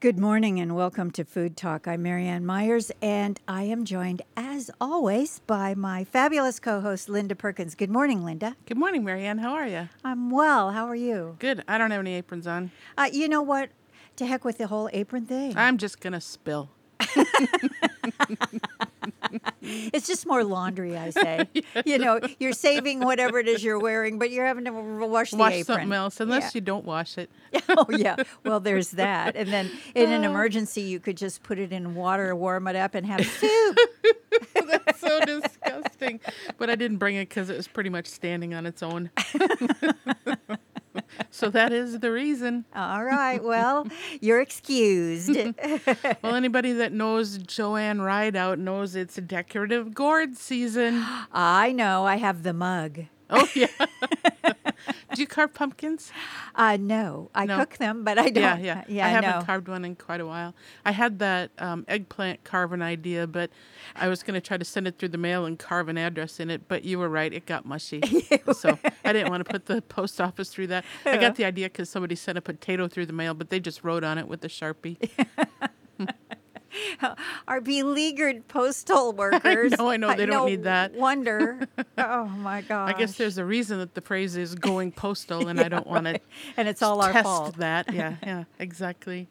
Good morning and welcome to Food Talk. I'm Marianne Myers and I am joined, as always, by my fabulous co host, Linda Perkins. Good morning, Linda. Good morning, Marianne. How are you? I'm well. How are you? Good. I don't have any aprons on. Uh, you know what? To heck with the whole apron thing. I'm just going to spill. it's just more laundry, I say. You know, you're saving whatever it is you're wearing, but you're having to wash the Wash apron. something else, unless Yeah. you don't wash it. oh yeah. Well, there's that. And then in an emergency, you could just put it in water, warm it up, and have soup. That's so disgusting. But I didn't bring it because it was pretty much standing on its own. So that is the reason. All right. Well, you're excused. Well, anybody that knows Joanne Rideout knows it's a decorative gourd season. I know. I have the mug. Oh, yeah. Do you carve pumpkins? Uh, no, I No. cook them, but I don't. Yeah, yeah. yeah. I haven't no. carved one in quite a while. I had that um, eggplant carving idea, but I was going to try to send it through the mail and carve an address in it. But you were right; it got mushy, so I didn't want to put the post office through that. I got the idea because somebody sent a potato through the mail, but they just wrote on it with a sharpie. Our beleaguered postal workers. know, I know, they don't no need that. Wonder. oh my gosh. I guess there's a reason that the phrase is "going postal," and I don't want to and it's all our test fault. that. Yeah, yeah, exactly.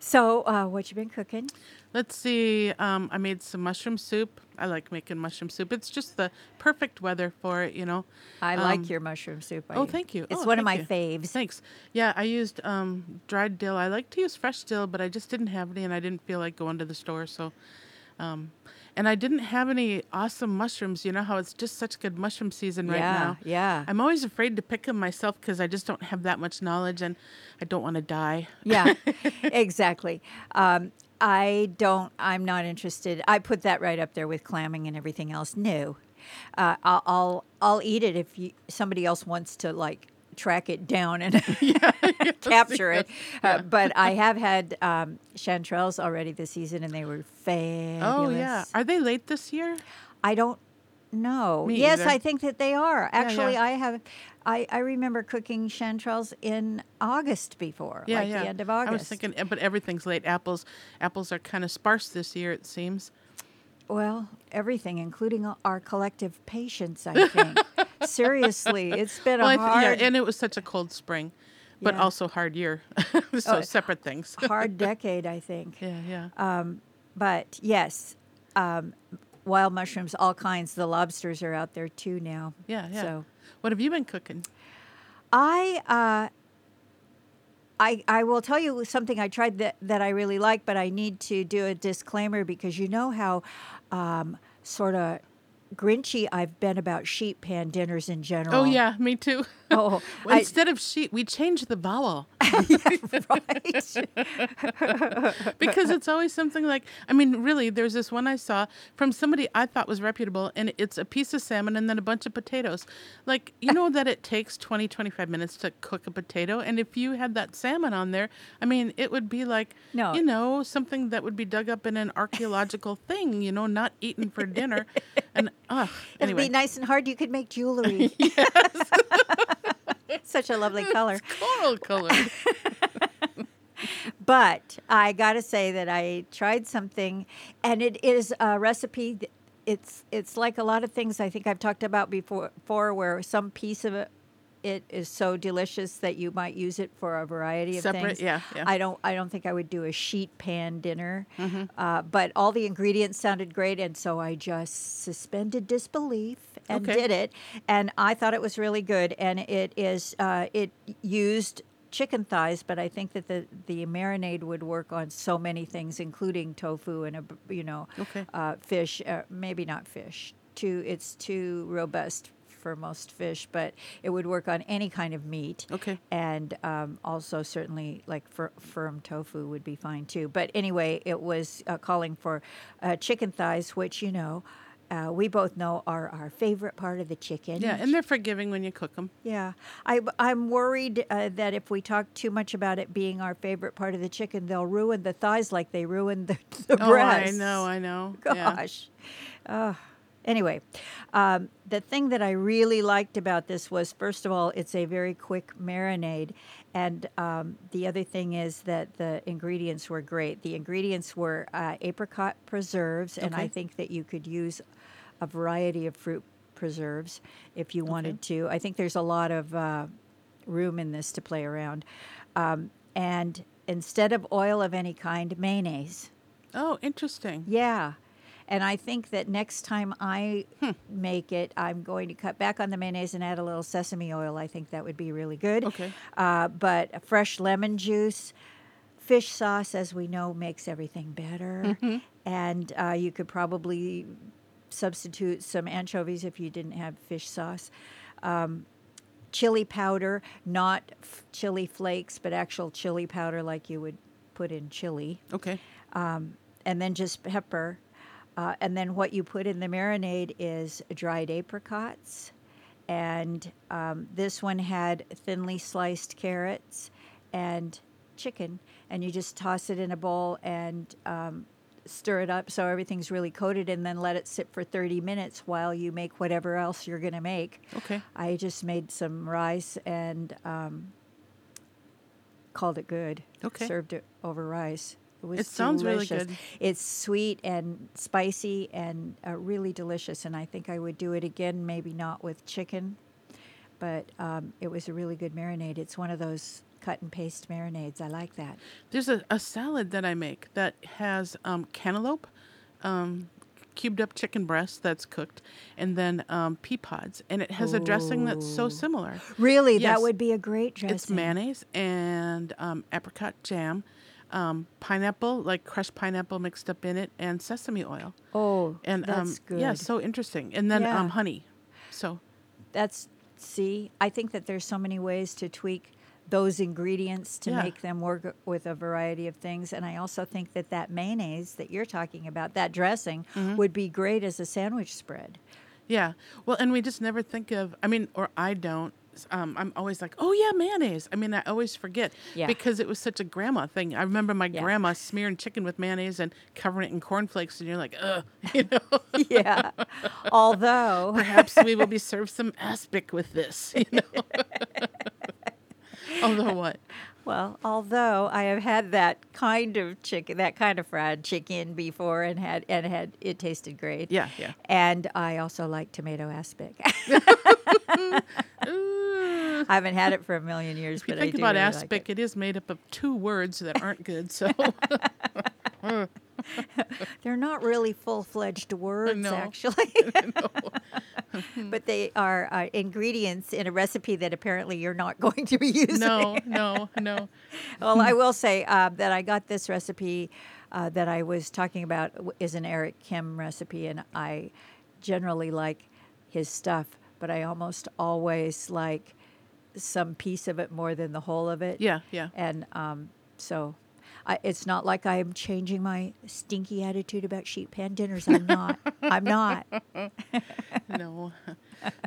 So, uh, what you been cooking? Let's see. Um, I made some mushroom soup. I like making mushroom soup. It's just the perfect weather for it, you know. I Um, like your mushroom soup. oh, I- thank you. It's Oh, one of my thank faves. Thanks. Yeah, I used um, dried dill. I like to use fresh dill, but I just didn't have any, and I didn't feel like going to the store. So, um, and I didn't have any awesome mushrooms. You know how it's just such good mushroom season right yeah, now. yeah. I'm always afraid to pick them myself because I just don't have that much knowledge, and I don't want to die. yeah, exactly. Um, I don't. I'm not interested. I put that right up there with clamming and everything else. No, uh, I'll, I'll I'll eat it if you, somebody else wants to like track it down and capture it. Uh, but I have had um, chanterelles already this season, and they were fabulous. Oh yeah, are they late this year? I don't know. Me yes, either. I think that they are. Actually, yeah. I have. I, I remember cooking chanterelles in August before, Yeah, like yeah. the end of August. I was thinking, but everything's late. Apples, apples are kind of sparse this year. It seems. Well, everything, including our collective patience, I think. Seriously, it's been Well, a th- hard, yeah, and it was such a cold spring, but Yeah. also hard year. so Oh, separate things. hard decade, I think. yeah, yeah. Um, but yes, um, wild mushrooms, all kinds. The lobsters are out there too now. yeah, yeah. So What have you been cooking? I. Uh, I, I will tell you something I tried that, that I really like, but I need to do a disclaimer because you know how um, sort of grinchy I've been about sheep pan dinners in general. Oh yeah, me too. Oh, Well, I- Instead of sheet, we changed the vowel right. because it's always something like. I mean, really, there's this one I saw from somebody I thought was reputable, and it's a piece of salmon and then a bunch of potatoes. Like you know that it takes 20, 25 minutes to cook a potato, and if you had that salmon on there, I mean, it would be like No. you know something that would be dug up in an archaeological thing. You know, not eaten for dinner. And ugh, It'll anyway. be nice and hard. You could make jewelry. yes. Such a lovely color. Coral color. But I got to say that I tried something, and it is a recipe. It's it's like a lot of things I think I've talked about before, before where some piece of it, is so delicious that you might use it for a variety of Separate, things. yeah, yeah. I don't I don't think I would do a sheet pan dinner, Mm-hmm. uh, but all the ingredients sounded great, and so I just suspended disbelief and Okay. did it, and I thought it was really good, and it is uh, it used chicken thighs, but I think that the the marinade would work on so many things, including tofu and a you know Okay. uh, fish, uh, maybe not fish. Too it's too robust for most fish, but it would work on any kind of meat. Okay. And um, also certainly like fir- firm tofu would be fine too. But anyway, it was uh, calling for uh, chicken thighs, which you know. Uh, we both know are our favorite part of the chicken. Yeah, and they're forgiving when you cook them. Yeah, I, I'm worried uh, that if we talk too much about it being our favorite part of the chicken, they'll ruin the thighs like they ruined the, the Oh, breasts. I know, I know. Yeah. Gosh. Anyway, um, the thing that I really liked about this was, first of all, it's a very quick marinade, And um, the other thing is that the ingredients were great. The ingredients were uh, apricot preserves, and I think that you could use a variety of fruit preserves if you wanted to. I think there's a lot of uh, room in this to play around. Um, and instead of oil of any kind, mayonnaise. Oh, interesting. Yeah. And I think that next time I Hmm. make it, I'm going to cut back on the mayonnaise and add a little sesame oil. I think that would be really good. Okay. Uh, but fresh lemon juice, fish sauce, as we know, makes everything better. Mm-hmm. And uh, you could probably substitute some anchovies if you didn't have fish sauce. Um, chili powder, not f- chili flakes, but actual chili powder like you would put in chili Okay. and then just pepper. Uh, and then what you put in the marinade is dried apricots. And um, this one had thinly sliced carrots and chicken. And you just toss it in a bowl and um, stir it up so everything's really coated, and then let it sit for 30 minutes while you make whatever else you're going to make. Okay. I just made some rice and um, called it good. Okay. Served it over rice. It was It sounds really good. It's sweet and spicy and uh, really delicious. And I think I would do it again, maybe not with chicken, but um, it was a really good marinade. It's one of those cut and paste marinades. I like that. There's a, a salad that I make that has um, cantaloupe, um, cubed up chicken breast that's cooked, and then um, pea pods. And it has a dressing that's so similar. Really, Yes. that would be a great dressing. It's mayonnaise and um, apricot jam, um, pineapple, like crushed pineapple mixed up in it, and sesame oil. Oh, And that's um, good. yeah, so interesting. And then Yeah. um, honey. So that's see i think that there's so many ways to tweak those ingredients to Yeah. make them work with a variety of things and i also think that that mayonnaise that you're talking about that dressing Mm-hmm. would be great as a sandwich spread Yeah. Well, and we just never think of, I mean, or I don't. Um, I'm always like, oh, yeah, mayonnaise. I mean, I always forget Yeah. because it was such a grandma thing. I remember my Yeah. grandma smearing chicken with mayonnaise and covering it in cornflakes, and you're like, ugh, you know, yeah although perhaps we will be served some aspic with this, you know. Although what? well although i have had that kind of chicken that kind of fried chicken before and had and had it tasted great Yeah, yeah. and i also like tomato aspic. i haven't had it for a million years If you but think I do about really aspic, like it. it is made up of two words that aren't good. So They're not really full fledged words, know. actually. but they are uh, ingredients in a recipe that apparently you're not going to be using. no, no, no. well, I will say uh, that I got this recipe uh, that I was talking about is an Eric Kim recipe, and I generally like his stuff, but I almost always like some piece of it more than the whole of it. Yeah, yeah. And um, so I, it's not like I'm changing my stinky attitude about sheet pan dinners. I'm not. I'm not. no.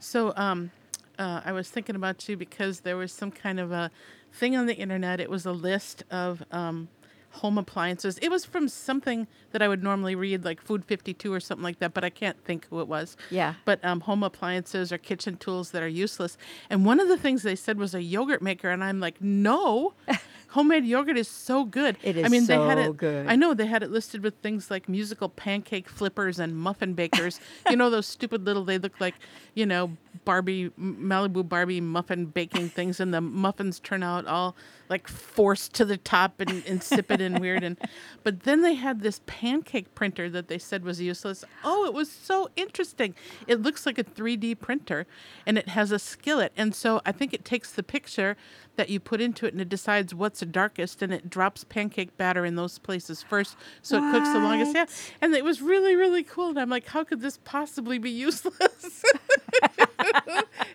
So, um, uh, I was thinking about you because there was some kind of a thing on the internet. It was a list of um, home appliances. It was from something that I would normally read, like Food 52 or something like that, but I can't think who it was. Yeah. But um, home appliances or kitchen tools that are useless. And one of the things they said was a yogurt maker, and I'm like, no. Homemade yogurt is so good. It I is mean, they had so it. good. I know they had it listed with things like musical pancake flippers and muffin bakers. you know those stupid little. They look like, you know, Barbie Malibu Barbie muffin baking things, and the muffins turn out all like forced to the top and insipid and weird. And but then they had this pancake printer that they said was useless. Oh, it was so interesting. It looks like a 3D printer, and it has a skillet. And so I think it takes the picture that you put into it and it decides what's the darkest and it drops pancake batter in those places first so it cooks the longest yeah and it was really really cool and i'm like how could this possibly be useless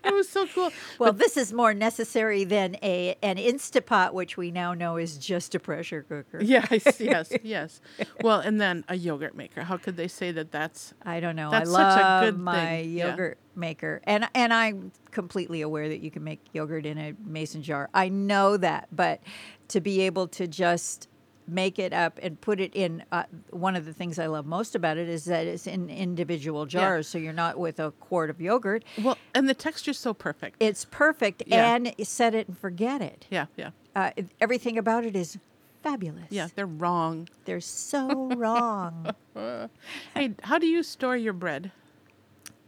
it was so cool Well, this is more necessary than a an Instapot, which we now know is just a pressure cooker. yes yes yes well and then a yogurt maker how could they say that that's I don't know. That's I such a love good my thing. Yeah. yogurt maker, and and I'm completely aware that you can make yogurt in a mason jar. I know that, but to be able to just make it up and put it in uh, one of the things I love most about it is that it's in individual jars, so you're not with a quart of yogurt. well and the texture's so perfect It's perfect, Yeah. and set it and forget it. yeah yeah uh, everything about it is fabulous. Yeah, they're wrong. They're so wrong. Hey, how do you store your bread?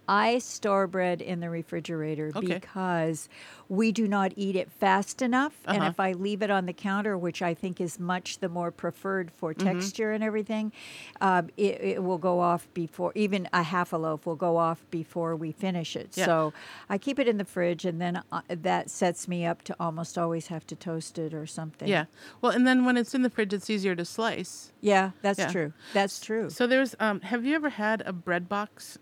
I store bread in the refrigerator Okay. because we do not eat it fast enough. And Uh-huh. if I leave it on the counter, which I think is much the more preferred for Mm-hmm. texture and everything, um, it, it will go off before, even a half a loaf will go off before we finish it. Yeah. So I keep it in the fridge, and then uh, that sets me up to almost always have to toast it or something. Yeah. Well, and then when it's in the fridge, it's easier to slice. Yeah, that's Yeah. true. That's true. So there's, um, have you ever had a bread box?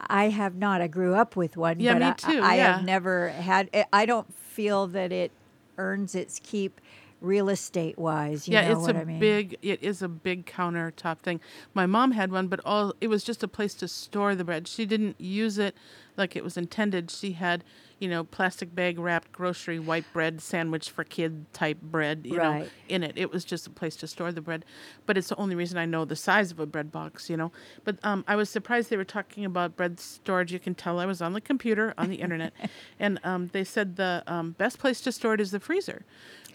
I have not. I grew up with one, Yeah, but me I, too, I yeah. have never had. I- I don't feel that it earns its keep real estate wise. You yeah, know it's what a I mean? big. It is a big countertop thing. My mom had one, but all it was just a place to store the bread. She didn't use it like it was intended. She had, you know, plastic bag wrapped grocery white bread sandwich for kid type bread, you know, Right. in it. It was just a place to store the bread. But it's the only reason I know the size of a bread box, you know. But um, I was surprised they were talking about bread storage. You can tell I was on the computer on the internet, and um, they said the um, best place to store it is the freezer.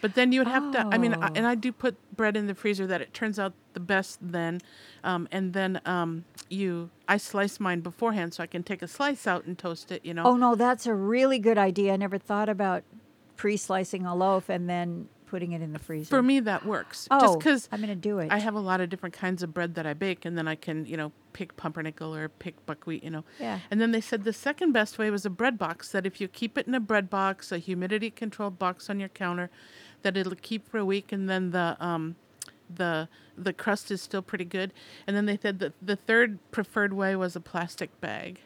But then you would have to. I mean, I, Oh. and I do put bread in the freezer that it turns out the best then, um, and then um, you. I slice mine beforehand so I can take a slice out and toast it. You know. Oh no, that's a really good idea. I never thought about pre-slicing a loaf and then putting it in the freezer. For me, that works. oh, Just because I'm going to do it. I have a lot of different kinds of bread that I bake, and then I can, you know, pick pumpernickel or pick buckwheat, you know. Yeah. And then they said the second best way was a bread box. That if you keep it in a bread box, a humidity controlled box on your counter, that it'll keep for a week, and then the um, the the crust is still pretty good. And then they said that the third preferred way was a plastic bag.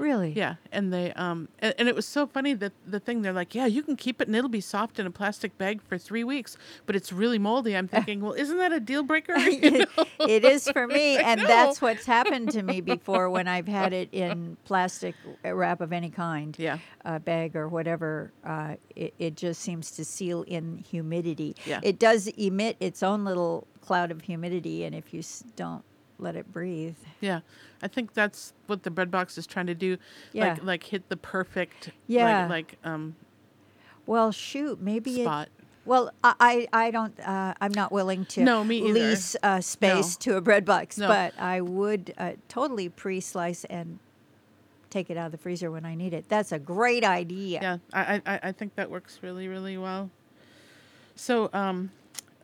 Really? Yeah, and they um and, and it was so funny that the thing they're like, yeah, you can keep it and it'll be soft in a plastic bag for three weeks, but it's really moldy. I'm thinking, well, isn't that a deal breaker? You know? it is for me, and that's what's happened to me before when I've had it in plastic wrap of any kind. Yeah. a bag or whatever. Uh, it, it just seems to seal in humidity. Yeah. it does emit its own little cloud of humidity, and if you don't let it breathe, Yeah, I think that's what the bread box is trying to do. Yeah. Like like hit the perfect Yeah. like, like um well, shoot, maybe spot. It, well, I I don't. Uh, I'm not willing to No, me lease uh, space No. to a bread box, No. but I would uh, totally pre-slice and take it out of the freezer when I need it. That's a great idea. Yeah, I, I I- I think that works really really well. So um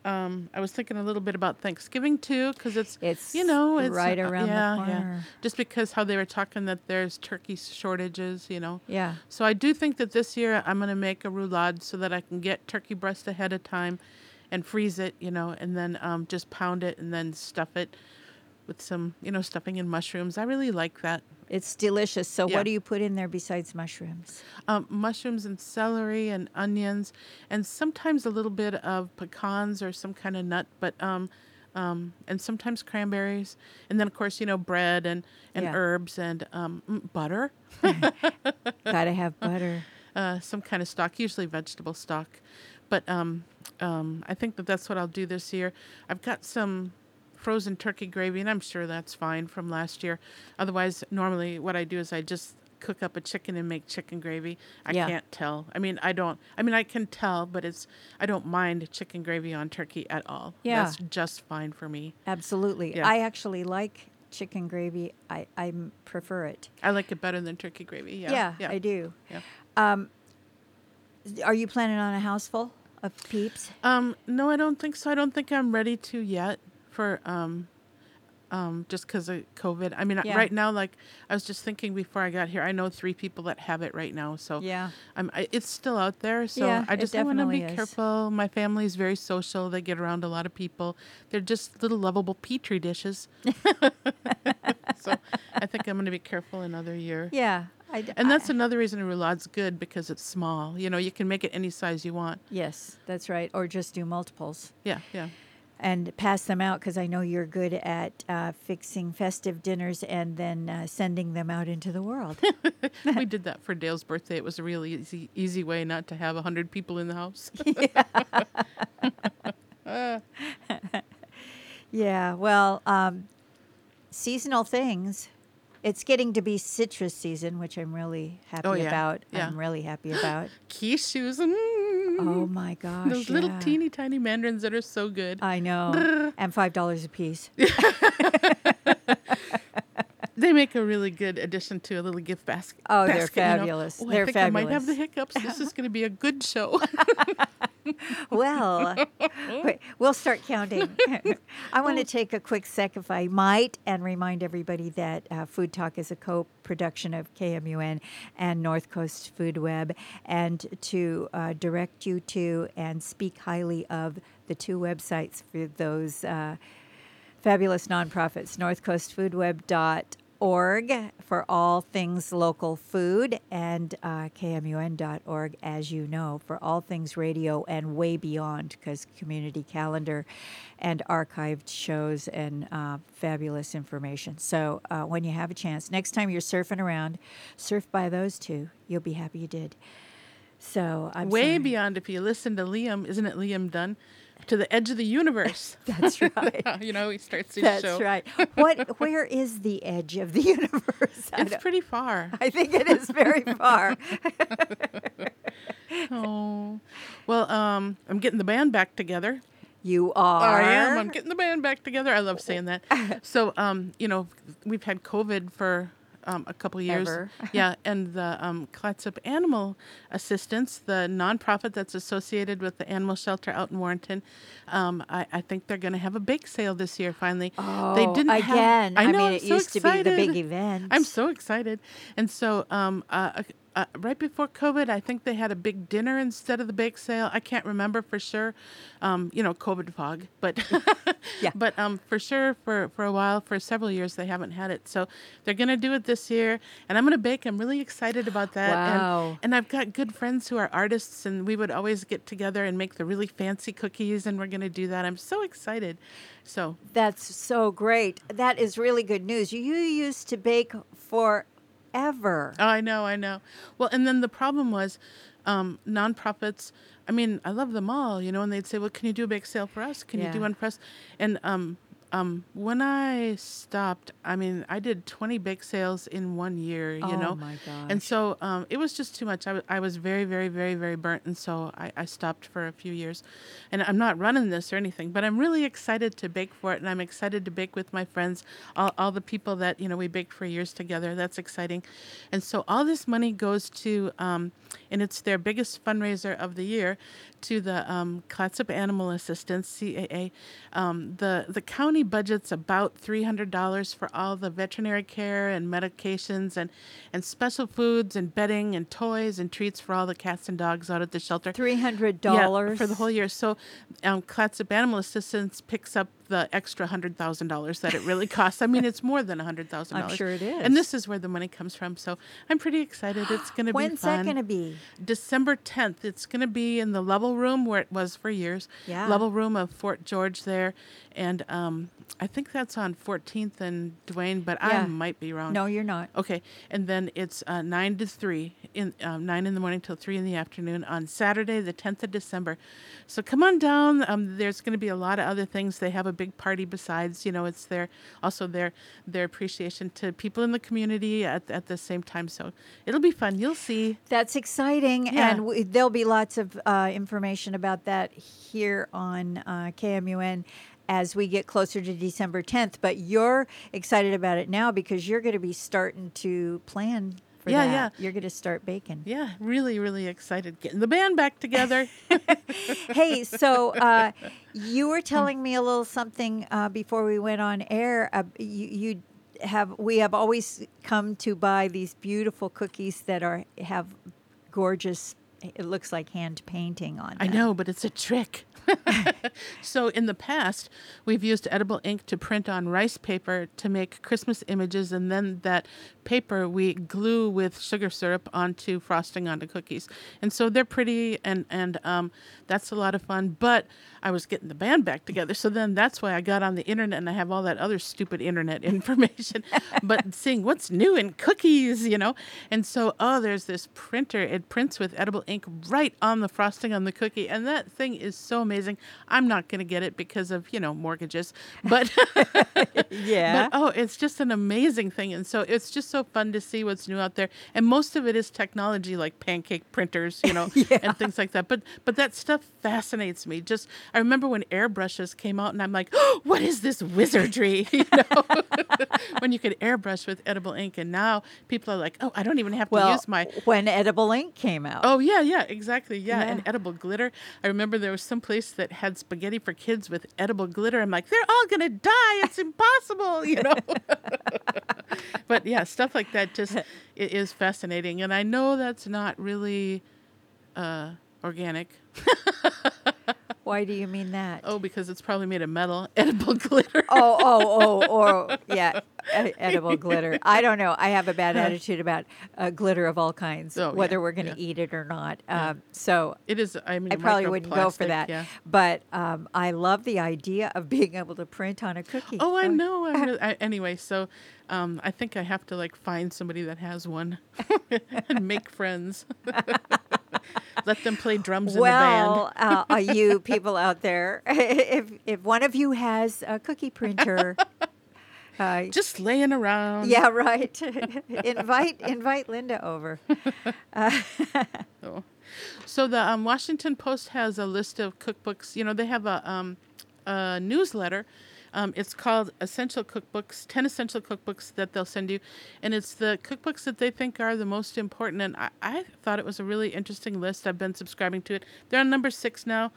um I was thinking a little bit about Thanksgiving too because it's It's you know it's right uh, around the corner. Yeah. Just because how they were talking that there's turkey shortages, you know. Yeah. So I do think that this year I'm going to make a roulade so that I can get turkey breast ahead of time and freeze it, you know, and then um, just pound it and then stuff it with some, you know, stuffing and mushrooms. I really like that. It's delicious. So, Yeah. what do you put in there besides mushrooms? Um, mushrooms and celery and onions and sometimes a little bit of pecans or some kind of nut, but um, um, and sometimes cranberries, and then of course you know bread and and Yeah. herbs and um, mm, butter. Gotta have butter. uh, some kind of stock, usually vegetable stock. But um, um, I think that that's what I'll do this year. I've got some frozen turkey gravy, and I'm sure that's fine from last year. Otherwise, normally what I do is I just cook up a chicken and make chicken gravy. I Yeah. can't tell. I mean, I don't. I mean, I can tell, but it's I don't mind chicken gravy on turkey at all. Yeah. that's just fine for me. Absolutely. Yeah. I actually like chicken gravy. I I prefer it. I like it better than turkey gravy. Yeah, Yeah, I do. Yeah. Um, are you planning on a houseful of peeps? Um, no, I don't think so. I don't think I'm ready to yet for um, um, just because of COVID. I mean, Yeah. right now, like I was just thinking before I got here, I know three people that have it right now. So Yeah. I'm, I, it's still out there. So Yeah, I just want to be is. careful. My family's very social. They get around a lot of people. They're just little lovable petri dishes. so I think I'm going to be careful another year. Yeah. I d- And I- that's another reason a roulade's good because it's small. You know, you can make it any size you want. yes, that's right. Or just do multiples Yeah, yeah. And pass them out because I know you're good at uh, fixing festive dinners and then uh, sending them out into the world. we did that for Dale's birthday. It was a really easy, easy way not to have a hundred people in the house. yeah. yeah, Well, um, seasonal things. It's getting to be citrus season, which I'm really happy Oh, yeah. about. Yeah. I'm really happy about. Shoes. Oh my gosh! Those little yeah. teeny tiny mandarins that are so good. I know, and five dollars a piece. They make a really good addition to a little gift basket. Oh, they're basket, you know. fabulous. Oh, They're I think I might have the hiccups. This is going to be a good show. Well, wait, we'll start counting. I want to take a quick sec, if I might, and remind everybody that uh, Food Talk is a co production of KMUN and North Coast Food Web, and to uh, direct you to and speak highly of the two websites for those uh, fabulous nonprofits northcoastfoodweb.org for all things local food and uh, kmun.org as you know for all things radio and way beyond because community calendar and archived shows and uh, fabulous information so uh, when you have a chance next time you're surfing around surf by those two you'll be happy you did so i'm Way sorry. beyond if you listen to Liam, isn't it Liam Dunn? To the edge of the universe. that's right you know, he starts his That's show. right. What? Where is the edge of the universe? I, It's pretty far. I think it is very far. oh. Well, um, I'm getting the band back together. You are. I am. I'm getting the band back together. I love saying that. so, um, you know, we've had COVID for um, a couple years. Ever. yeah, and the um, Clatsop Animal Assistance, the nonprofit that's associated with the animal shelter out in Warrenton, um, I, I think they're going to have a bake sale this year. Finally, Oh, they didn't have- again. I know. mean, I'm it so used to be the big event. I'm so excited. And so, um, uh, uh, right before COVID, I think they had a big dinner instead of the bake sale. I can't remember for sure. Um, you know, COVID fog, but Yeah. but um, for sure, for for a while, for several years, they haven't had it. So they're gonna do it this year, and I'm gonna bake. I'm really excited about that. Wow. And, and I've got good friends who are artists, and we would always get together and make the really fancy cookies, and we're gonna do that. I'm so excited. So That's so great. That is really good news. You, used to bake forever. Oh, I know, I know. Well, and then the problem was um, nonprofits. I mean, I love them all, you know, and they'd say, "Well, can you do a bake sale for us? Can you do one for us?" And um, um, when I stopped, I mean, I did 20 bake sales in one year, you Oh, know. my And so um, it was just too much. I, w- I was very, very, very, very burnt, and so I, I stopped for a few years. And I'm not running this or anything, but I'm really excited to bake for it, and I'm excited to bake with my friends, all, all the people that you know we baked for years together. That's exciting. And so all this money goes to, um, and it's their biggest fundraiser of the year, to the um, Clatsop Animal Assistance (CAA). Um, the the county budget's about three hundred dollars for all the veterinary care and medications and and special foods and bedding and toys and treats for all the cats and dogs out at the shelter. Three hundred Yeah, dollars for the whole year. So, um, Clatsop Animal Assistance picks up the extra hundred thousand dollars that it really costs. I mean, it's more than a hundred thousand I'm dollars. sure it is. And this is where the money comes from. So I'm pretty excited. It's going to be When's fun. that going to be? December 10th. It's going to be in the Level Room where it was for years. Yeah. Level Room of Fort George there. And um, I think that's on 14th and Duane, but Yeah. I might be wrong. No, you're not. Okay, and then it's uh, nine to three in um, nine in the morning till three in the afternoon on Saturday, the tenth of December. So come on down. Um, there's going to be a lot of other things. They have a big party besides. You know, it's their also their their appreciation to people in the community at at the same time. So it'll be fun. You'll see. That's exciting, Yeah. and w- there'll be lots of uh, information about that here on uh, KMUN as we get closer to December 10th. But you're excited about it now because you're going to be starting to plan for Yeah, that. yeah. You're going to start baking. Yeah, really, really excited getting the band back together. hey, so uh, you were telling me a little something uh, before we went on air. Uh, you, you have we have always come to buy these beautiful cookies that are have gorgeous. It looks like hand painting on. I know, but it's a trick. so in the past, we've used edible ink to print on rice paper to make Christmas images, and then that paper we glue with sugar syrup onto frosting onto cookies. And so they're pretty, and and um, that's a lot of fun. But I was getting the band back together, so then that's why I got on the internet and I have all that other stupid internet information. but seeing what's new in cookies, you know, and so oh, there's this printer. It prints with edible ink right on the frosting on the cookie, and that thing is so amazing. I'm not going to get it because of you know mortgages, but Yeah. but oh, it's just an amazing thing, and so it's just so fun to see what's new out there. And most of it is technology, like pancake printers, you know, and things like that. But but that stuff fascinates me. Just I remember when airbrushes came out, and I'm like, oh, what is this wizardry? You know, when you could airbrush with edible ink, and now people are like, oh, I don't even have to well, use my when edible ink came out. Oh yeah, yeah, exactly. Yeah. and edible glitter. I remember there was some place that had spaghetti for kids with edible glitter. I'm like, they're all gonna die. It's impossible, you know. but yeah, stuff like that just is fascinating, and I know that's not really uh, organic. Why do you mean that? Oh, because it's probably made of metal. Edible glitter. oh, oh, oh, or yeah, edible glitter. I don't know. I have a bad attitude about uh, glitter of all kinds, Oh, whether yeah, we're going to yeah. eat it or not. Um, so It is. I mean, I probably wouldn't go for that. Yeah. But um, I love the idea of being able to print on a cookie. Oh, I know. Really, I, anyway, so um, I think I have to like find somebody that has one and make friends. Let them play drums in the band. Well, uh, uh, you people out there, if if one of you has a cookie printer, uh, Just laying around. yeah, right. invite invite Linda over. Oh. So the um, Washington Post has a list of cookbooks. You know, they have a, um, a newsletter. Um, it's called Essential Cookbooks, 10 Essential Cookbooks that they'll send you. And it's the cookbooks that they think are the most important. And I, I thought it was a really interesting list. I've been subscribing to it. They're on number six now.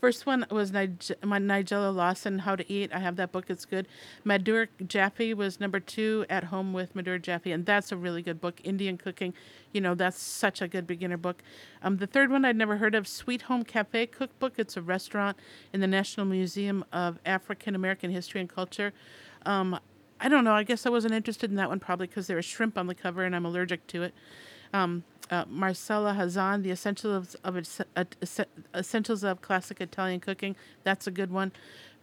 First one was my Nigella Lawson, How to Eat. I have that book. It's good. Madhur Jaffrey was number two, At Home with Madhur Jaffrey, and that's a really good book. Indian cooking, you know, that's such a good beginner book. Um, the third one I'd never heard of, Sweet Home Cafe Cookbook. It's a restaurant in the National Museum of African American History and Culture. Um, I don't know. I guess I wasn't interested in that one probably because there was shrimp on the cover and I'm allergic to it. Um, uh, Marcella Hazan, The Essentials of, of uh, Essentials of Classic Italian Cooking. That's a good one.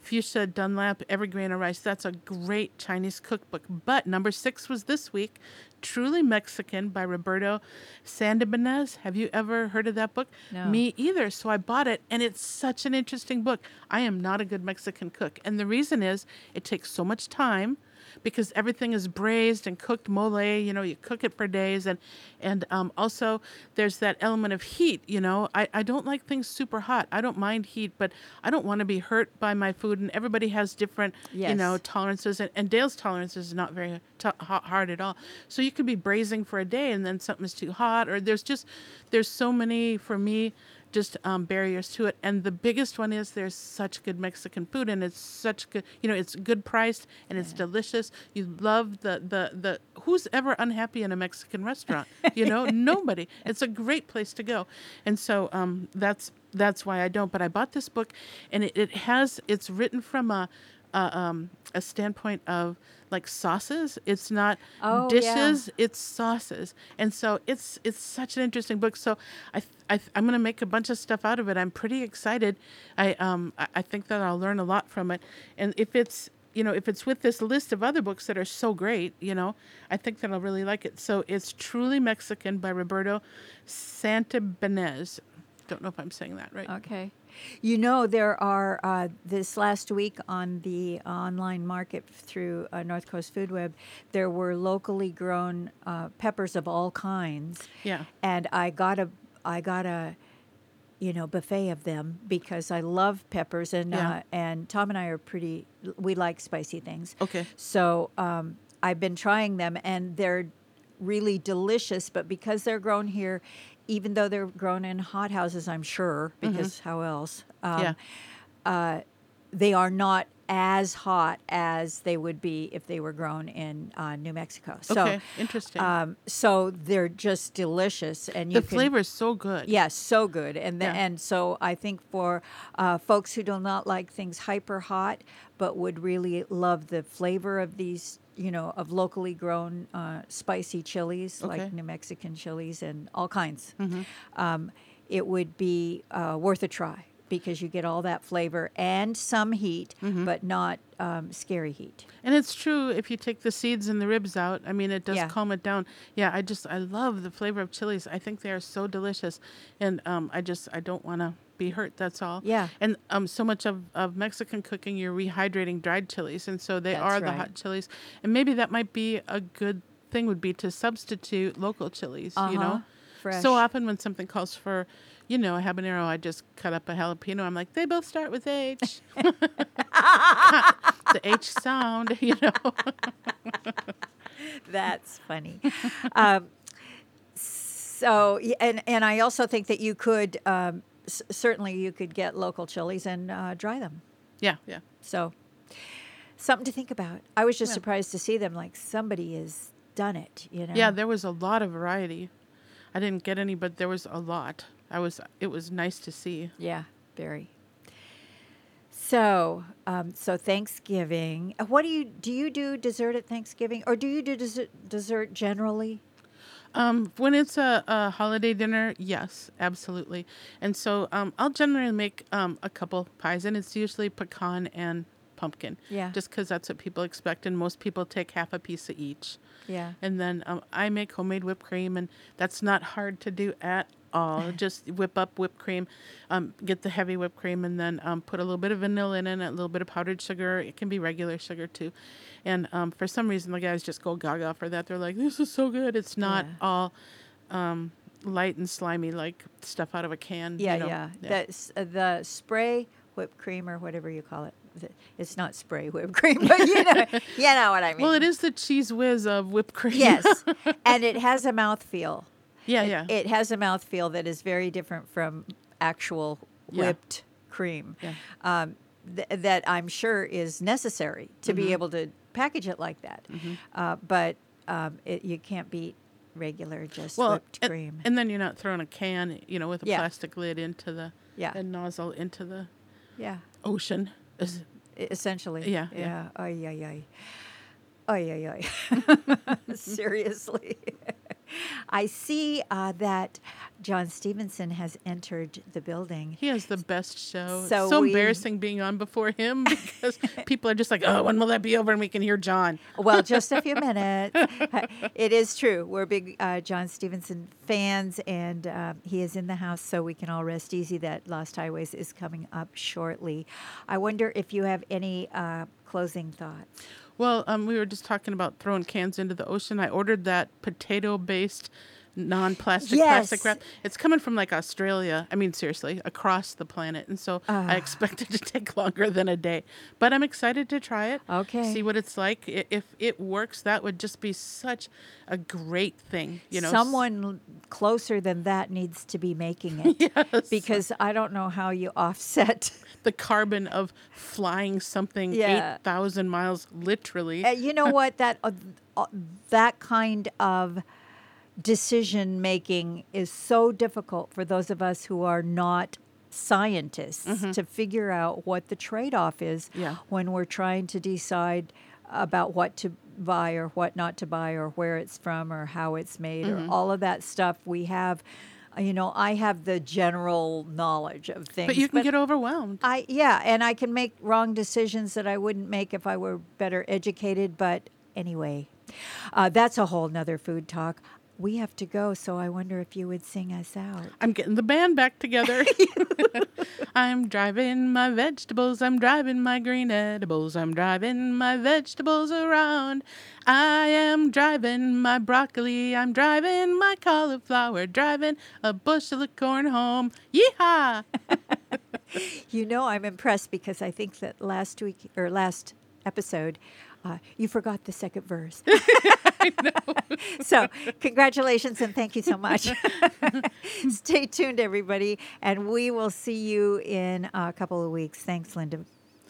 Fuchsia Dunlap, Every Grain of Rice. That's a great Chinese cookbook. But number six was this week, Truly Mexican by Roberto Santibañez. Have you ever heard of that book? No. Me either. So I bought it, and it's such an interesting book. I am not a good Mexican cook, and the reason is it takes so much time because everything is braised and cooked mole. You know, you cook it for days, and and um, also there's that element of heat. You know, I I don't like things super hot. I don't mind heat, but I don't want to be hurt by my food. And everybody has different, you know, tolerances, and, and Dale's tolerance is not very t- hot, hard at all. So you could be braising for a day, and then something's too hot, or there's just there's so many for me just um, barriers to it. And the biggest one is there's such good Mexican food, and it's such good, you know, it's good priced and it's delicious. You love the the the. Who's ever unhappy in a Mexican restaurant? You know, nobody. It's a great place to go, and so um, that's that's why I don't. But I bought this book, and it, it has it's written from a. A, um, a standpoint of like sauces. It's not Oh, yeah. dishes it's sauces. And so it's it's such an interesting book. So i, th- I th- i'm going to make a bunch of stuff out of it. I'm pretty excited. I um I, I think that i'll learn a lot from it. And if it's you know if it's with this list of other books that are so great you know i think that i'll really like it. So it's truly mexican by roberto Santibañez. Don't know if i'm saying that right. Okay. You know, there are, uh, this last week on the online market through uh, North Coast Food Web, there were locally grown uh, peppers of all kinds. Yeah. And I got a, I got a, you know, buffet of them because I love peppers and Yeah. uh, and Tom and I are pretty, we like spicy things. Okay. So um, I've been trying them, and they're really delicious. But because they're grown here, even though they're grown in hot houses, I'm sure, because how else? Um, Yeah. Uh, they are not as hot as they would be if they were grown in uh, New Mexico. So, Okay, interesting. Um, so they're just delicious, and you the flavor is so good Yes, so good, and the, Yeah. and so I think for uh, folks who do not like things hyper hot, but would really love the flavor of these, you know, of locally grown uh, spicy chilies Okay. like New Mexican chilies and all kinds, Mm-hmm. um, it would be uh, worth a try because you get all that flavor and some heat, Mm-hmm. but not um, scary heat. And it's true if you take the seeds and the ribs out. I mean, it does Yeah. calm it down. Yeah, I just I love the flavor of chilies. I think they are so delicious, and um, I just I don't want to be hurt. That's all. Yeah. And um, so much of, of Mexican cooking, you're rehydrating dried chilies, and so they That's are the right. hot chilies. And maybe that might be a good thing would be to substitute local chilies. You Uh-huh. know. Fresh. So often when something calls for, you know, a habanero, I just cut up a jalapeno. I'm like, they both start with H. the H sound, you know. That's funny. um, so, and and I also think that you could um, s- certainly you could get local chilies and uh, dry them. yeah, yeah. So, something to think about. I was just Yeah. surprised to see them. Like somebody has done it. You know. Yeah, there was a lot of variety. I didn't get any, but there was a lot. I was. It was nice to see. Yeah. Very. So, um, so Thanksgiving. uh, What do you do? You do dessert at Thanksgiving, or do you do dessert, dessert generally? Um, when it's a, a holiday dinner, yes, absolutely. And so um, I'll generally make um, a couple pies, and it's usually pecan and pumpkin. Yeah. Just because that's what people expect, and most people take half a piece of each. Yeah. And then um, I make homemade whipped cream, and that's not hard to do at all. Just whip up whipped cream, um, get the heavy whipped cream, and then um, put a little bit of vanilla in it, a little bit of powdered sugar. It can be regular sugar too. And um, for some reason, the guys just go gaga for that. They're like, "This is so good." It's not Yeah. all um, light and slimy like stuff out of a can. you Yeah, know? yeah. That's uh, the spray whipped cream or whatever you call it. It's not spray whipped cream, but you know, you know what I mean. Well, it is the Cheez Whiz of whipped cream. Yes, and it has a mouthfeel. Yeah, It- yeah. It has a mouthfeel that is very different from actual Yeah. whipped cream. Yeah. Um, th- that I'm sure is necessary to Mm-hmm. be able to package it like that. Uh, but um, it, you can't beat regular just well, whipped and, cream. and then you're not throwing a can, you know, with a Yeah. plastic lid into the Yeah. and nozzle into the yeah. ocean. Is- E- Essentially. Yeah, Yeah. yeah. Ay, ay, ay. Ay, ay, ay. Seriously. I see uh, that John Stevenson has entered the building. He has the best show. So it's so we- embarrassing being on before him because people are just like, oh, when will that be over? And we can hear John. Well, just a few minutes. it is true. We're big uh, John Stevenson fans, and uh, he is in the house, so we can all rest easy that Lost Highways is coming up shortly. I wonder if you have any uh, closing thoughts. Well, um, we were just talking about throwing cans into the ocean. I ordered that potato based non plastic plastic wrap. It's coming from like Australia. I mean, seriously, across the planet. And so Ah. I expect it to take longer than a day. But I'm excited to try it. Okay. See what it's like. If it works, that would just be such a great thing. You know, someone closer than that needs to be making it Yes. because I don't know how you offset. the carbon of flying something Yeah. 8,000 miles, literally. Uh, you know what that uh, uh, that kind of decision making is so difficult for those of us who are not scientists to figure out what the trade-off is Yeah. when we're trying to decide about what to buy or what not to buy or where it's from or how it's made or all of that stuff we have you know i have the general knowledge of things but you can get overwhelmed. I yeah, and I can make wrong decisions that I wouldn't make if I were better educated. But anyway, uh, that's a whole nother food talk. We have to go, so I wonder if you would sing us out. I'm getting the band back together. I'm driving my vegetables. I'm driving my green edibles. I'm driving my vegetables around. I am driving my broccoli. I'm driving my cauliflower. Driving a bushel of corn home. Yeehaw! You know, I'm impressed because I think that last week or last episode, uh, you forgot the second verse. so, congratulations and thank you so much. Stay tuned, everybody, and we will see you in a couple of weeks. Thanks, Linda.